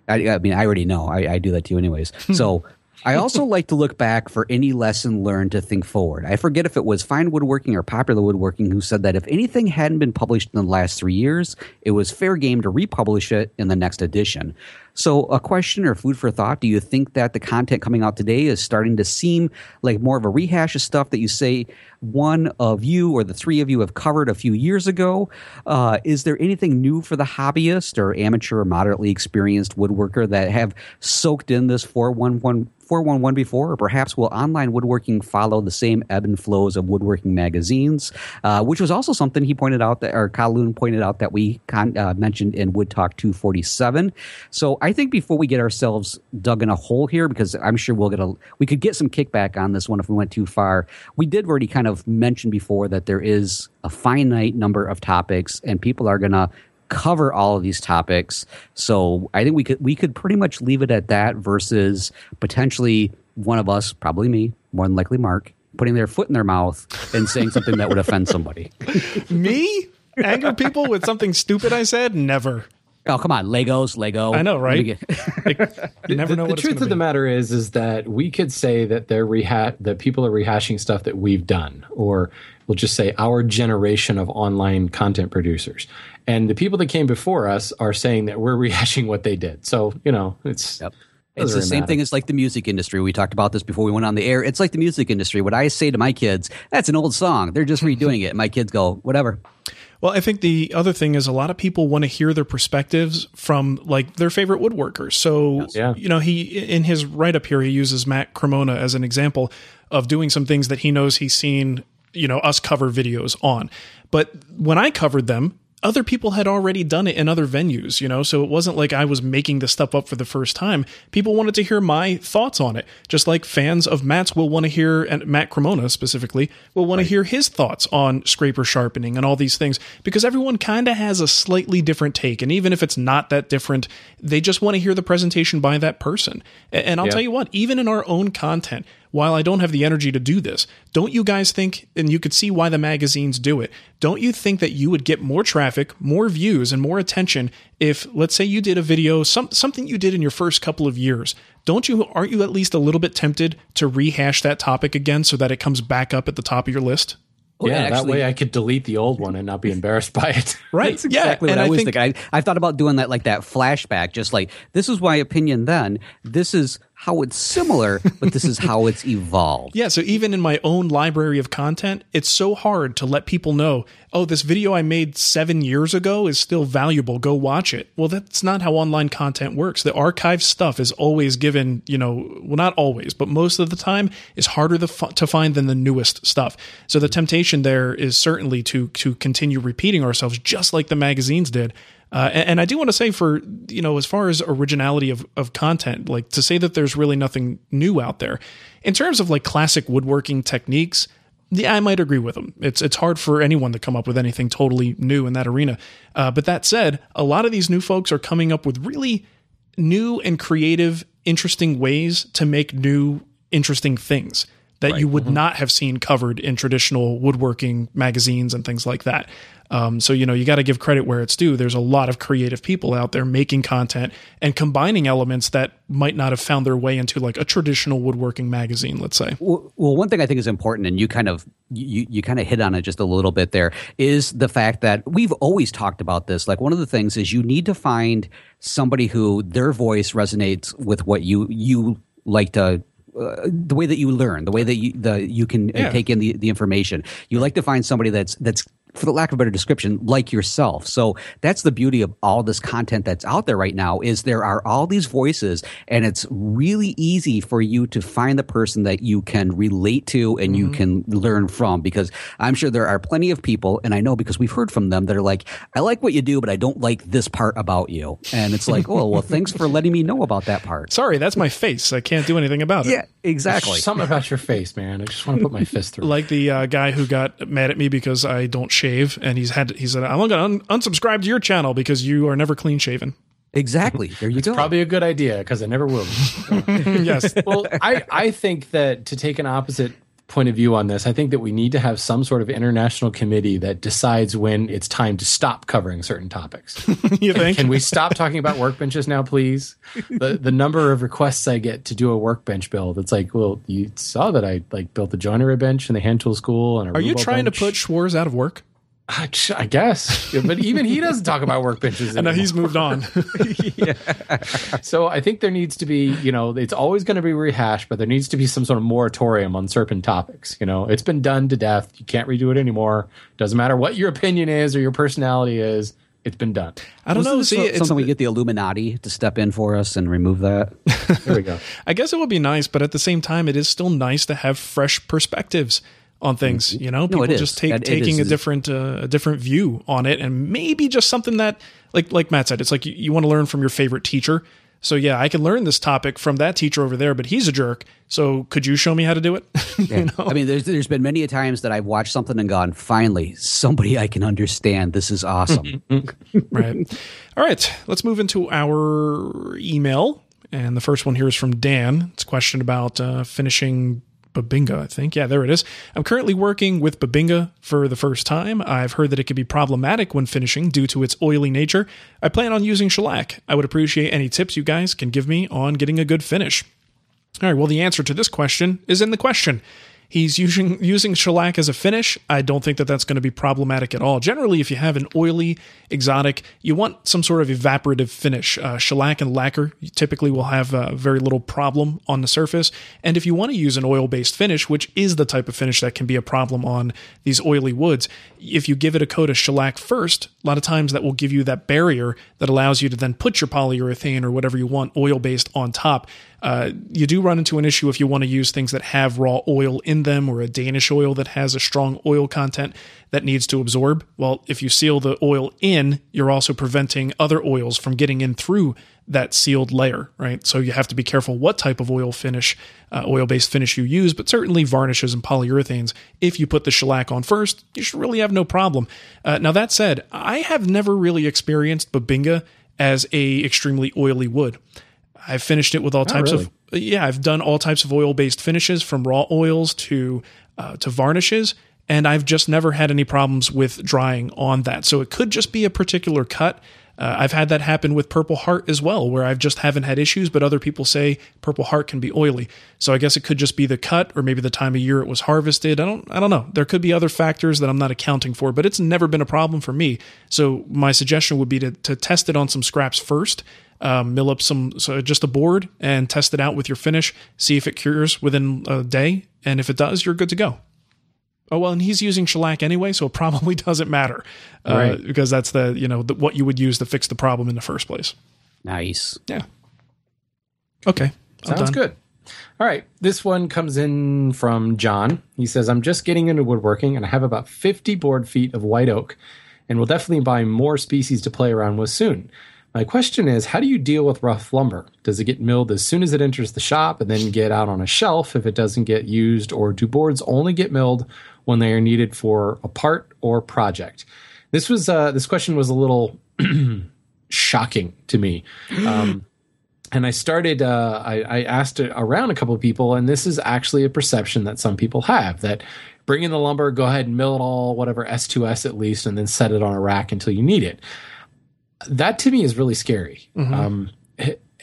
I, I mean, I already know. I, I do that too, anyways. *laughs* So I also *laughs* like to look back for any lesson learned to think forward. I forget if it was Fine Woodworking or Popular Woodworking who said that if anything hadn't been published in the last three years, it was fair game to republish it in the next edition. So, a question or food for thought do you think that the content coming out today is starting to seem like more of a rehash of stuff that you say one of you or the three of you have covered a few years ago? Uh, is there anything new for the hobbyist or amateur or moderately experienced woodworker that have soaked in this 411? 411 before, or perhaps will online woodworking follow the same ebb and flows of woodworking magazines, uh, which was also something he pointed out that, or Kowloon pointed out that we con- uh, mentioned in Wood Talk 247. So I think before we get ourselves dug in a hole here, because I'm sure we'll get a, we could get some kickback on this one if we went too far. We did already kind of mention before that there is a finite number of topics, and people are going to cover all of these topics. So I think we could we could pretty much leave it at that versus potentially one of us, probably me, more than likely Mark, putting their foot in their mouth and saying something that would offend somebody. *laughs*
Me? Anger people with something stupid I said? Never.
Oh come on, Legos, Lego.
I know, right?
Get- *laughs*
You never
the,
know
the
what it's
truth
gonna
of the matter is is that we could say that they're reha- that people are rehashing stuff that we've done or we'll just say our generation of online content producers and the people that came before us are saying that we're *laughs* rehashing what they did so you know it's
It's
doesn't
the
really
same
matter.
thing as like the music industry. We talked about this before we went on the air. It's like the music industry. What I say to my kids, that's an old song. They're just *laughs* redoing it. My kids go, whatever.
Well, I think the other thing is a lot of people want to hear their perspectives from like their favorite woodworkers. So,
Yeah.
you know, he in his write up here he uses Matt Cremona as an example of doing some things that he knows he's seen, you know, us cover videos on. But when I covered them, other people had already done it in other venues, you know, so it wasn't like I was making this stuff up for the first time. People wanted to hear my thoughts on it, just like fans of Matt's will want to hear, and Matt Cremona specifically, will want to hear his thoughts on scraper sharpening and all these things, because everyone kind of has a slightly different take. And even if it's not that different, they just want to hear the presentation by that person. And I'll
Yeah.
tell you what, even in our own content, while I don't have the energy to do this, don't you guys think, and you could see why the magazines do it, don't you think that you would get more traffic, more views, and more attention if, let's say, you did a video, some, something you did in your first couple of years? Don't you, aren't you at least a little bit tempted to rehash that topic again so that it comes back up at the top of your list?
Well,
yeah
and
that way i could delete the old one and not be embarrassed by it *laughs*
Right.
That's exactly
yeah.
what
and
I was
think,
thinking. I, I thought about doing that like that flashback, just like this is my opinion then. This is how it's similar, but this is how it's evolved. *laughs*
Yeah, so even in my own library of content, it's so hard to let people know, oh, this video I made seven years ago is still valuable. Go watch it. Well, that's not how online content works. The archived stuff is always given, you know, well, not always, but most of the time is harder to, to find than the newest stuff. So the temptation there is certainly to to continue repeating ourselves, just like the magazines did. Uh, and, and I do want to say, for you know, as far as originality of, of content, like to say that there's really nothing new out there in terms of like classic woodworking techniques. Yeah, I might agree with them. It's it's hard for anyone to come up with anything totally new in that arena. Uh, but that said, a lot of these new folks are coming up with really new and creative, interesting ways to make new, interesting things. That you would not have seen covered in traditional woodworking magazines and things like that. Um, so you know you got to give credit where it's due. There's a lot of creative people out there making content and combining elements that might not have found their way into like a traditional woodworking magazine. Let's say.
Well, well, one thing I think is important, and you kind of you you kind of hit on it just a little bit there, is the fact that we've always talked about this. Like one of the things is you need to find somebody who their voice resonates with what you you like to uh, the way that you learn, the way that you the you can uh,
Yeah.
take in the, the information. You like to find somebody that's that's for the lack of a better description, like yourself. So that's the beauty of all this content that's out there right now is there are all these voices and it's really easy for you to find the person that you can relate to and you can learn from because I'm sure there are plenty of people and I know because we've heard from them that are like, I like what you do, but I don't like this part about you. And it's like, oh, well, thanks for letting me know about that part.
Sorry, that's my face. I can't do anything about it.
Yeah, exactly.
Something about your face, man. I just want to put my fist through. *laughs* it.
like the uh, guy who got mad at me because I don't shave, and he's had he said I'm going to un- unsubscribe to your channel because you are never clean shaven.
Exactly. There you go.
Probably a good idea because I never will. be. *laughs*
yes,
well, I, I think that to take an opposite point of view on this, I think that we need to have some sort of international committee that decides when it's time to stop covering certain topics. *laughs*
you think?
Can we stop talking about workbenches now, please? The the number of requests I get to do a workbench build, it's like, well, you saw that I like built a joinery bench and the hand tool school and a
Are you trying
bench.
to put Schwarz out of work?
I, I guess, Yeah, but even he doesn't talk about workbenches.
I know
anymore.
he's moved on. *laughs*
So I think there needs to be, you know, it's always going to be rehashed, but there needs to be some sort of moratorium on certain topics. You know, it's been done to death. You can't redo it anymore. Doesn't matter what your opinion is or your personality is. It's been done.
I don't know.
Wasn't
See,
this
it's,
something we get the Illuminati to step in for us and remove that.
There we go. *laughs*
I guess it would be nice, but at the same time, it is still nice to have fresh perspectives on things. You know, people
it is.
just take,
it
taking
is.
a different uh, a different view on it, and maybe just something that, like like Matt said, it's like you, you want to learn from your favorite teacher. So yeah, I can learn this topic from that teacher over there, but he's a jerk. So could you show me how to do it? *laughs* you know?
I mean, there's there's been many a times that I've watched something and gone, finally, somebody I can understand. This is awesome. *laughs*
right. All right. Let's move into our email. And the first one here is from Dan. It's a question about uh, finishing Bubinga, I think. Yeah, there it is. I'm currently working with Bubinga for the first time. I've heard that it can be problematic when finishing due to its oily nature. I plan on using shellac. I would appreciate any tips you guys can give me on getting a good finish. All right, well, the answer to this question is in the question. He's using using shellac as a finish. I don't think that that's going to be problematic at all. Generally, if you have an oily, exotic, you want some sort of evaporative finish. Uh, shellac and lacquer typically will have uh, very little problem on the surface. And if you want to use an oil based finish, which is the type of finish that can be a problem on these oily woods, if you give it a coat of shellac first, a lot of times that will give you that barrier that allows you to then put your polyurethane or whatever you want oil based on top. Uh, you do run into an issue if you want to use things that have raw oil in them or a Danish oil that has a strong oil content that needs to absorb. Well, if you seal the oil in, you're also preventing other oils from getting in through that sealed layer, right? So you have to be careful what type of oil finish, uh, oil based finish you use, but certainly varnishes and polyurethanes. If you put the shellac on first, you should really have no problem. Uh, now, that said, I have never really experienced Bubinga as a extremely oily wood. I've finished it with all types
really?
of yeah. I've done all types of oil based finishes from raw oils to uh, to varnishes, and I've just never had any problems with drying on that. So it could just be a particular cut. Uh, I've had that happen with Purple Heart as well, where I've just haven't had issues, but other people say Purple Heart can be oily. So I guess it could just be the cut, or maybe the time of year it was harvested. I don't, I don't know. There could be other factors that I'm not accounting for, but it's never been a problem for me. So my suggestion would be to to test it on some scraps first, um, mill up some so just a board and test it out with your finish. See if it cures within a day, and if it does, you're good to go. Oh well, and he's using shellac anyway, so it probably *laughs* doesn't matter, uh,
Right.
Because that's the you know the, what you would use to fix the problem in the first place.
nice.
Yeah. Okay. I'm
Sounds
done.
good. All right. This one comes in from John. He says, I'm just getting into woodworking and I have about 50 board feet of white oak and will definitely buy more species to play around with soon. My question is, how do you deal with rough lumber? Does it get milled as soon as it enters the shop and then get out on a shelf if it doesn't get used, or do boards only get milled when they are needed for a part or project? This was uh, this question was a little *clears throat* shocking to me. Um, and I started. Uh, I, I asked around a couple of people, and this is actually a perception that some people have that bring in the lumber, go ahead and mill it all, whatever S2S at least, and then set it on a rack until you need it. That to me is really scary.
Mhm.
Um,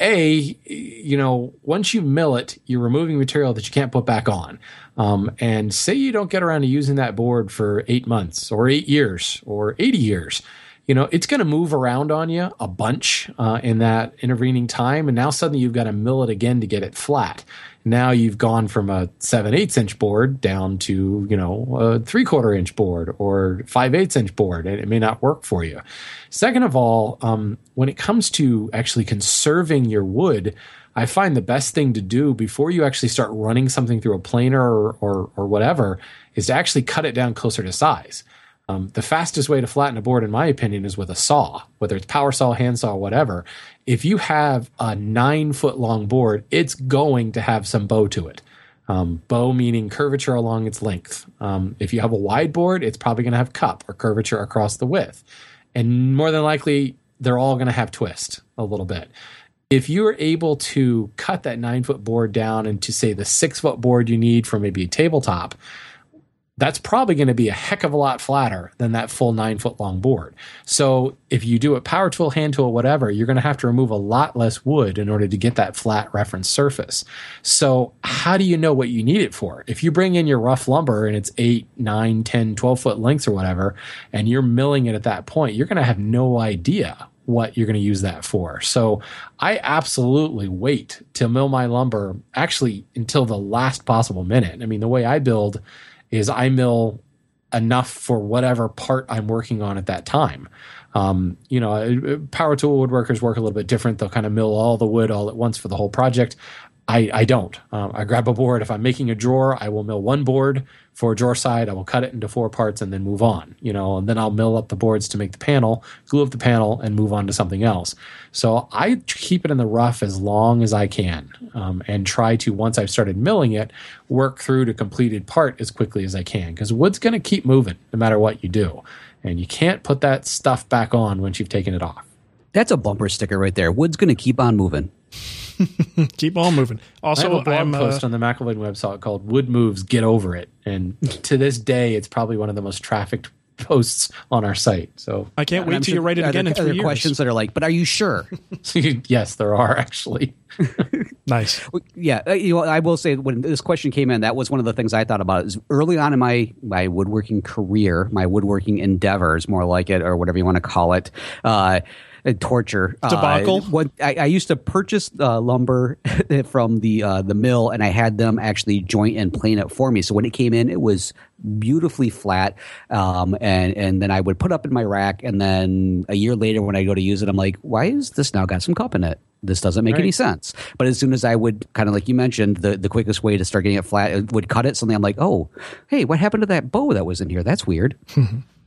a, you know, once you mill it, you're removing material that you can't put back on. Um, and say you don't get around to using that board for eight months or eight years or 80 years, you know, it's going to move around on you a bunch uh, in that intervening time. And now suddenly you've got to mill it again to get it flat. Now you've gone from a seven eighths inch board down to, you know, a three quarter inch board or five eighths inch board, and it may not work for you. Second of all, um, when it comes to actually conserving your wood, I find the best thing to do before you actually start running something through a planer or, or, or whatever is to actually cut it down closer to size. Um, the fastest way to flatten a board, in my opinion, is with a saw, whether it's power saw, hand saw, whatever. If you have a nine foot long board, it's going to have some bow to it. Um, bow meaning curvature along its length. Um, if you have a wide board, it's probably going to have cup or curvature across the width. And more than likely, they're all going to have twist a little bit. If you're able to cut that nine foot board down into, say, the six foot board you need for maybe a tabletop, that's probably going to be a heck of a lot flatter than that full nine foot long board. So if you do it power tool, hand tool, whatever, you're going to have to remove a lot less wood in order to get that flat reference surface. So how do you know what you need it for? If you bring in your rough lumber and it's eight, nine, 10, 12 foot lengths or whatever, and you're milling it at that point, you're going to have no idea what you're going to use that for. So I absolutely wait to mill my lumber actually until the last possible minute. I mean, the way I build is I mill enough for whatever part I'm working on at that time. Um, you know, uh, power tool woodworkers work a little bit different. They'll kind of mill all the wood all at once for the whole project. I, I don't. Um, I grab a board. If I'm making a drawer, I will mill one board for a drawer side. I will cut it into four parts and then move on. You know, and then I'll mill up the boards to make the panel, glue up the panel, and move on to something else. So I keep it in the rough as long as I can, um, and try to once I've started milling it, work through to completed part as quickly as I can because wood's going to keep moving no matter what you do, and you can't put that stuff back on once you've taken it off.
That's a bumper sticker right there. Wood's going to keep on moving. *laughs*
Keep on moving. Also,
I have a blog
I'm, uh,
post on the McElvain website called "Wood Moves, Get Over It," and *laughs* to this day, it's probably one of the most trafficked posts on our site. So
I can't wait
I'm
till
sure-
you write it
are
again
there,
in three
are there
years.
questions that are like, but are you sure? *laughs*
yes, there are actually.
Nice.
yeah, uh, you know, I will say when this question came in, that was one of the things I thought about. Is early on in my my woodworking career, my woodworking endeavors, more like it, or whatever you want to call it. Uh, uh, torture uh,
Debacle?
what I, I used to purchase uh, lumber *laughs* from the uh, the mill, and I had them actually joint and plane it for me. So when it came in, it was beautifully flat, um, and and then I would put up in my rack, and then a year later, when I go to use it, I'm like, why is this now got some cup in it? This doesn't make any sense. But as soon as I would kind of like you mentioned, the the quickest way to start getting it flat uh, would cut it. Something I'm like, oh, hey, what happened to that bow that was in here? That's weird. *laughs*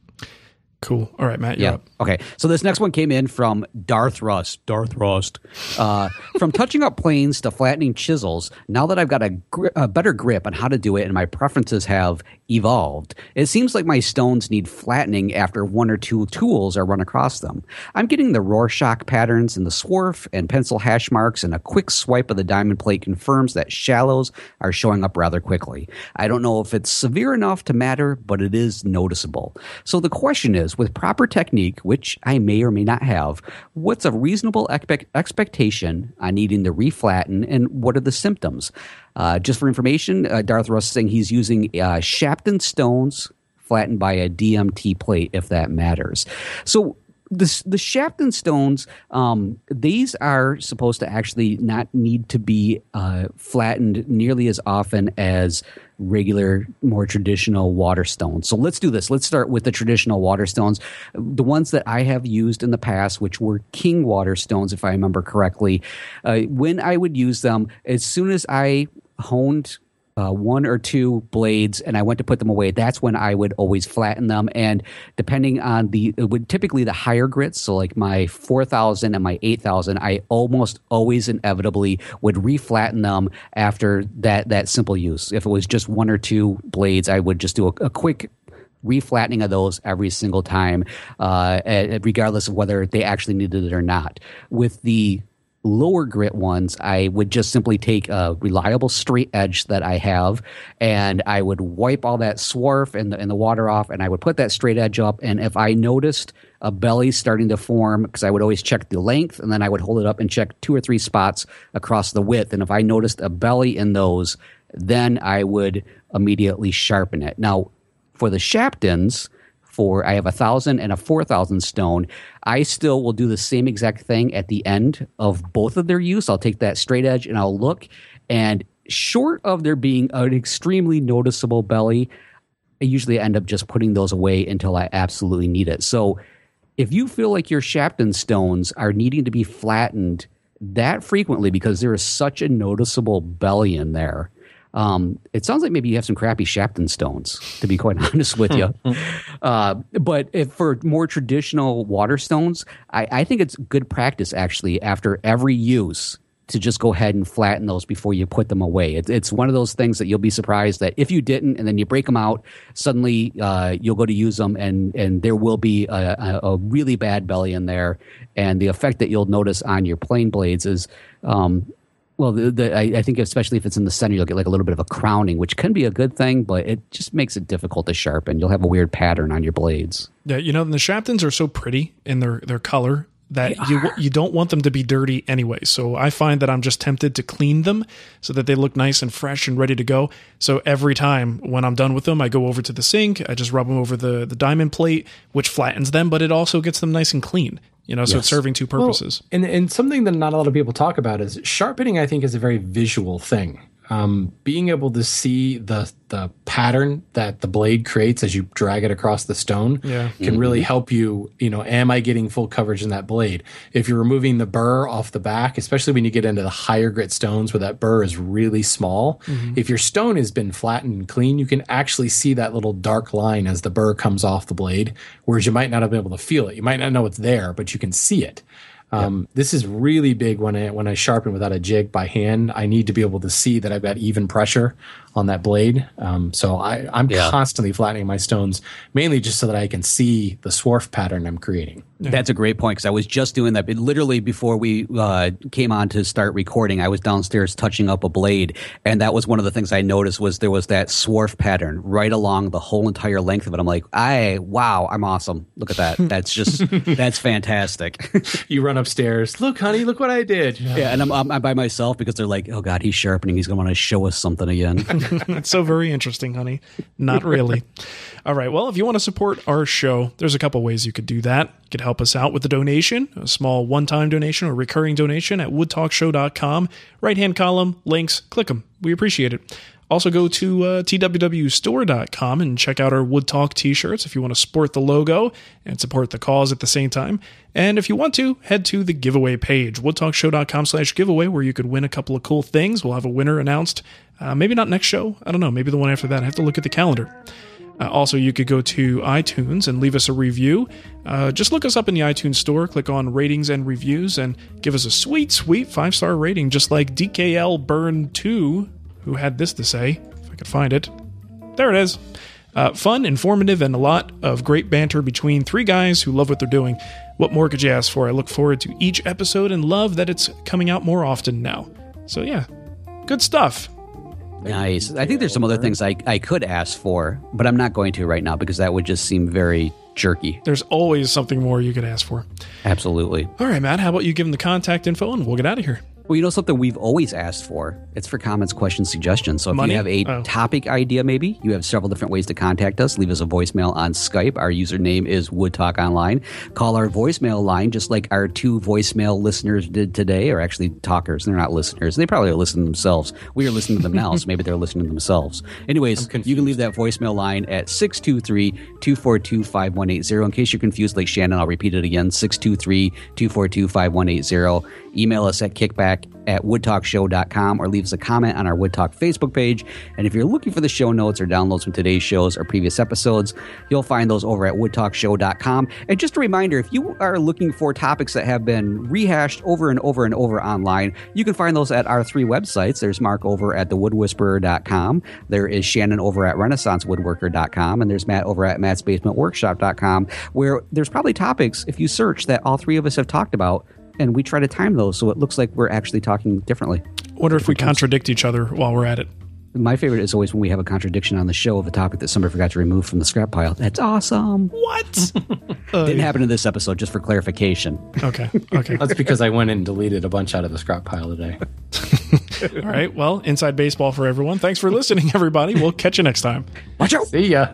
Cool. All right, Matt, you're
Yeah.
up.
Okay. So this next one came in from Darth Rust. Darth Rust. Uh, from touching up planes to flattening chisels, now that I've got a, gri- a better grip on how to do it and my preferences have evolved, it seems like my stones need flattening after one or two tools are run across them. I'm getting the Rorschach patterns in the swarf and pencil hash marks, and a quick swipe of the diamond plate confirms that shallows are showing up rather quickly. I don't know if it's severe enough to matter, but it is noticeable. So the question is with proper technique, which I may or may not have, what's a reasonable expect- expectation on needing to reflatten, and what are the symptoms? Uh, just for information, uh, Darth Russ is saying he's using uh, Shapton stones flattened by a DMT plate, if that matters. So the the Shapton stones, um, these are supposed to actually not need to be uh, flattened nearly as often as regular, more traditional water stones. So let's do this. Let's start with the traditional water stones, the ones that I have used in the past, which were king water stones, if I remember correctly. Uh, when I would use them, as soon as I honed uh, one or two blades and I went to put them away, that's when I would always flatten them. And depending on the, it would typically the higher grits, so like my 4000 and my 8000, I almost always inevitably would reflatten them after that, that simple use. If it was just one or two blades, I would just do a, a quick reflattening of those every single time, uh, eh, regardless of whether they actually needed it or not. With the lower grit ones, I would just simply take a reliable straight edge that I have, and I would wipe all that swarf and the, and the water off, and I would put that straight edge up. And if I noticed a belly starting to form, because I would always check the length, and then I would hold it up and check two or three spots across the width. And if I noticed a belly in those, then I would immediately sharpen it. Now, for the Shaptons, for I have a thousand and a four thousand stone. I still will do the same exact thing at the end of both of their use. I'll take that straight edge and I'll look, and short of there being an extremely noticeable belly, I usually end up just putting those away until I absolutely need it. So if you feel like your Shapton stones are needing to be flattened that frequently because there is such a noticeable belly in there, um, it sounds like maybe you have some crappy Shapton stones, to be quite *laughs* honest with you. *laughs* uh, but if for more traditional water stones, I, I think it's good practice actually after every use to just go ahead and flatten those before you put them away. It, it's one of those things that you'll be surprised that if you didn't and then you break them out, suddenly uh, you'll go to use them and, and there will be a, a, a, really bad belly in there. And the effect that you'll notice on your plane blades is um, well, the, the, I, I, think especially if it's in the center, you'll get like a little bit of a crowning, which can be a good thing, but it just makes it difficult to sharpen. You'll have a weird pattern on your blades.
Yeah, you know, the Shaptons are so pretty in their their color that you you don't want them to be dirty anyway. So I find that I'm just tempted to clean them so that they look nice and fresh and ready to go. So every time when I'm done with them, I go over to the sink, I just rub them over the the diamond plate, which flattens them, but it also gets them nice and clean. You know, so yes. it's serving two purposes.
Well, and and something that not a lot of people talk about is sharpening. I think is a very visual thing um, being able to see the the pattern that the blade creates as you drag it across the stone
yeah.
can mm-hmm. really help you. You know, am I getting full coverage in that blade? If you're removing the burr off the back, especially when you get into the higher grit stones where that burr is really small, mm-hmm. if your stone has been flattened and clean, you can actually see that little dark line as the burr comes off the blade. Whereas you might not have been able to feel it. You might not know it's there, but you can see it. Um, yep. This is really big when I when I sharpen without a jig by hand. I need to be able to see that I've got even pressure on that blade. Um, so I, I'm yeah. constantly flattening my stones, mainly just so that I can see the swarf pattern I'm creating.
That's a great point because I was just doing that. It, literally before we uh, came on to start recording, I was downstairs touching up a blade, and that was one of the things I noticed was there was that swarf pattern right along the whole entire length of it. I'm like, I wow, I'm awesome. Look at that. That's just *laughs* that's fantastic. *laughs*
you run upstairs. Look, honey, look what I did.
Yeah, and I'm, I'm, I'm by myself because they're like, oh god, he's sharpening. He's going to want to show us something again. *laughs*
it's so very interesting, honey. Not really. All right. Well, if you want to support our show, there's a couple ways you could do that. You could help us out with a donation, a small one time donation or recurring donation at woodtalkshow.com. Right hand column, links, click them. We appreciate it. Also, go to uh, twwstore.com and check out our Wood Talk t shirts if you want to sport the logo and support the cause at the same time. And if you want to, head to the giveaway page, woodtalkshow.com slash giveaway, where you could win a couple of cool things. We'll have a winner announced. Uh, maybe not next show. I don't know. Maybe the one after that. I have to look at the calendar. Uh, also, you could go to iTunes and leave us a review. Uh, just look us up in the iTunes store, click on ratings and reviews, and give us a sweet, sweet five star rating, just like DKL Burn 2 who had this to say, if I could find it. There it is. Uh, fun, informative, and a lot of great banter between three guys who love what they're doing. What more could you ask for? I look forward to each episode and love that it's coming out more often now. So, yeah, good stuff.
Nice. I think there's some other things I, I could ask for, but I'm not going to right now because that would just seem very jerky.
There's always something more you could ask for.
Absolutely.
All right, Matt, how about you give them the contact info and we'll get out of here?
Well, you know something we've always asked for? It's for comments, questions, suggestions. So if Money? you have a oh. topic idea, maybe you have several different ways to contact us. Leave us a voicemail on Skype. Our username is Wood Talk Online. Call our voicemail line, just like our two voicemail listeners did today, or actually talkers. They're not listeners. They probably are listening themselves. We are listening to them now, so maybe they're listening to themselves. Anyways, you can leave that voicemail line at 623 242 5180. In case you're confused, like Shannon, I'll repeat it again 623 242 5180. Email us at kickback at woodtalkshow.com or leave us a comment on our Woodtalk Facebook page. And if you're looking for the show notes or downloads from today's shows or previous episodes, you'll find those over at woodtalkshow.com. And just a reminder if you are looking for topics that have been rehashed over and over and over online, you can find those at our three websites. There's Mark over at thewoodwhisperer.com, there is Shannon over at renaissancewoodworker.com, and there's Matt over at mattsbasementworkshop.com, where there's probably topics, if you search, that all three of us have talked about and we try to time those so it looks like we're actually talking differently.
Wonder if we contradict each other while we're at it.
My favorite is always when we have a contradiction on the show of a topic that somebody forgot to remove from the scrap pile. That's awesome.
What? *laughs*
Oh, Didn't happen in this episode, just for clarification.
Okay. Okay.
That's because I went and deleted a bunch out of the scrap pile today. *laughs*
All right. Well, inside baseball for everyone. Thanks for listening, everybody. We'll catch you next time.
Watch out.
See ya.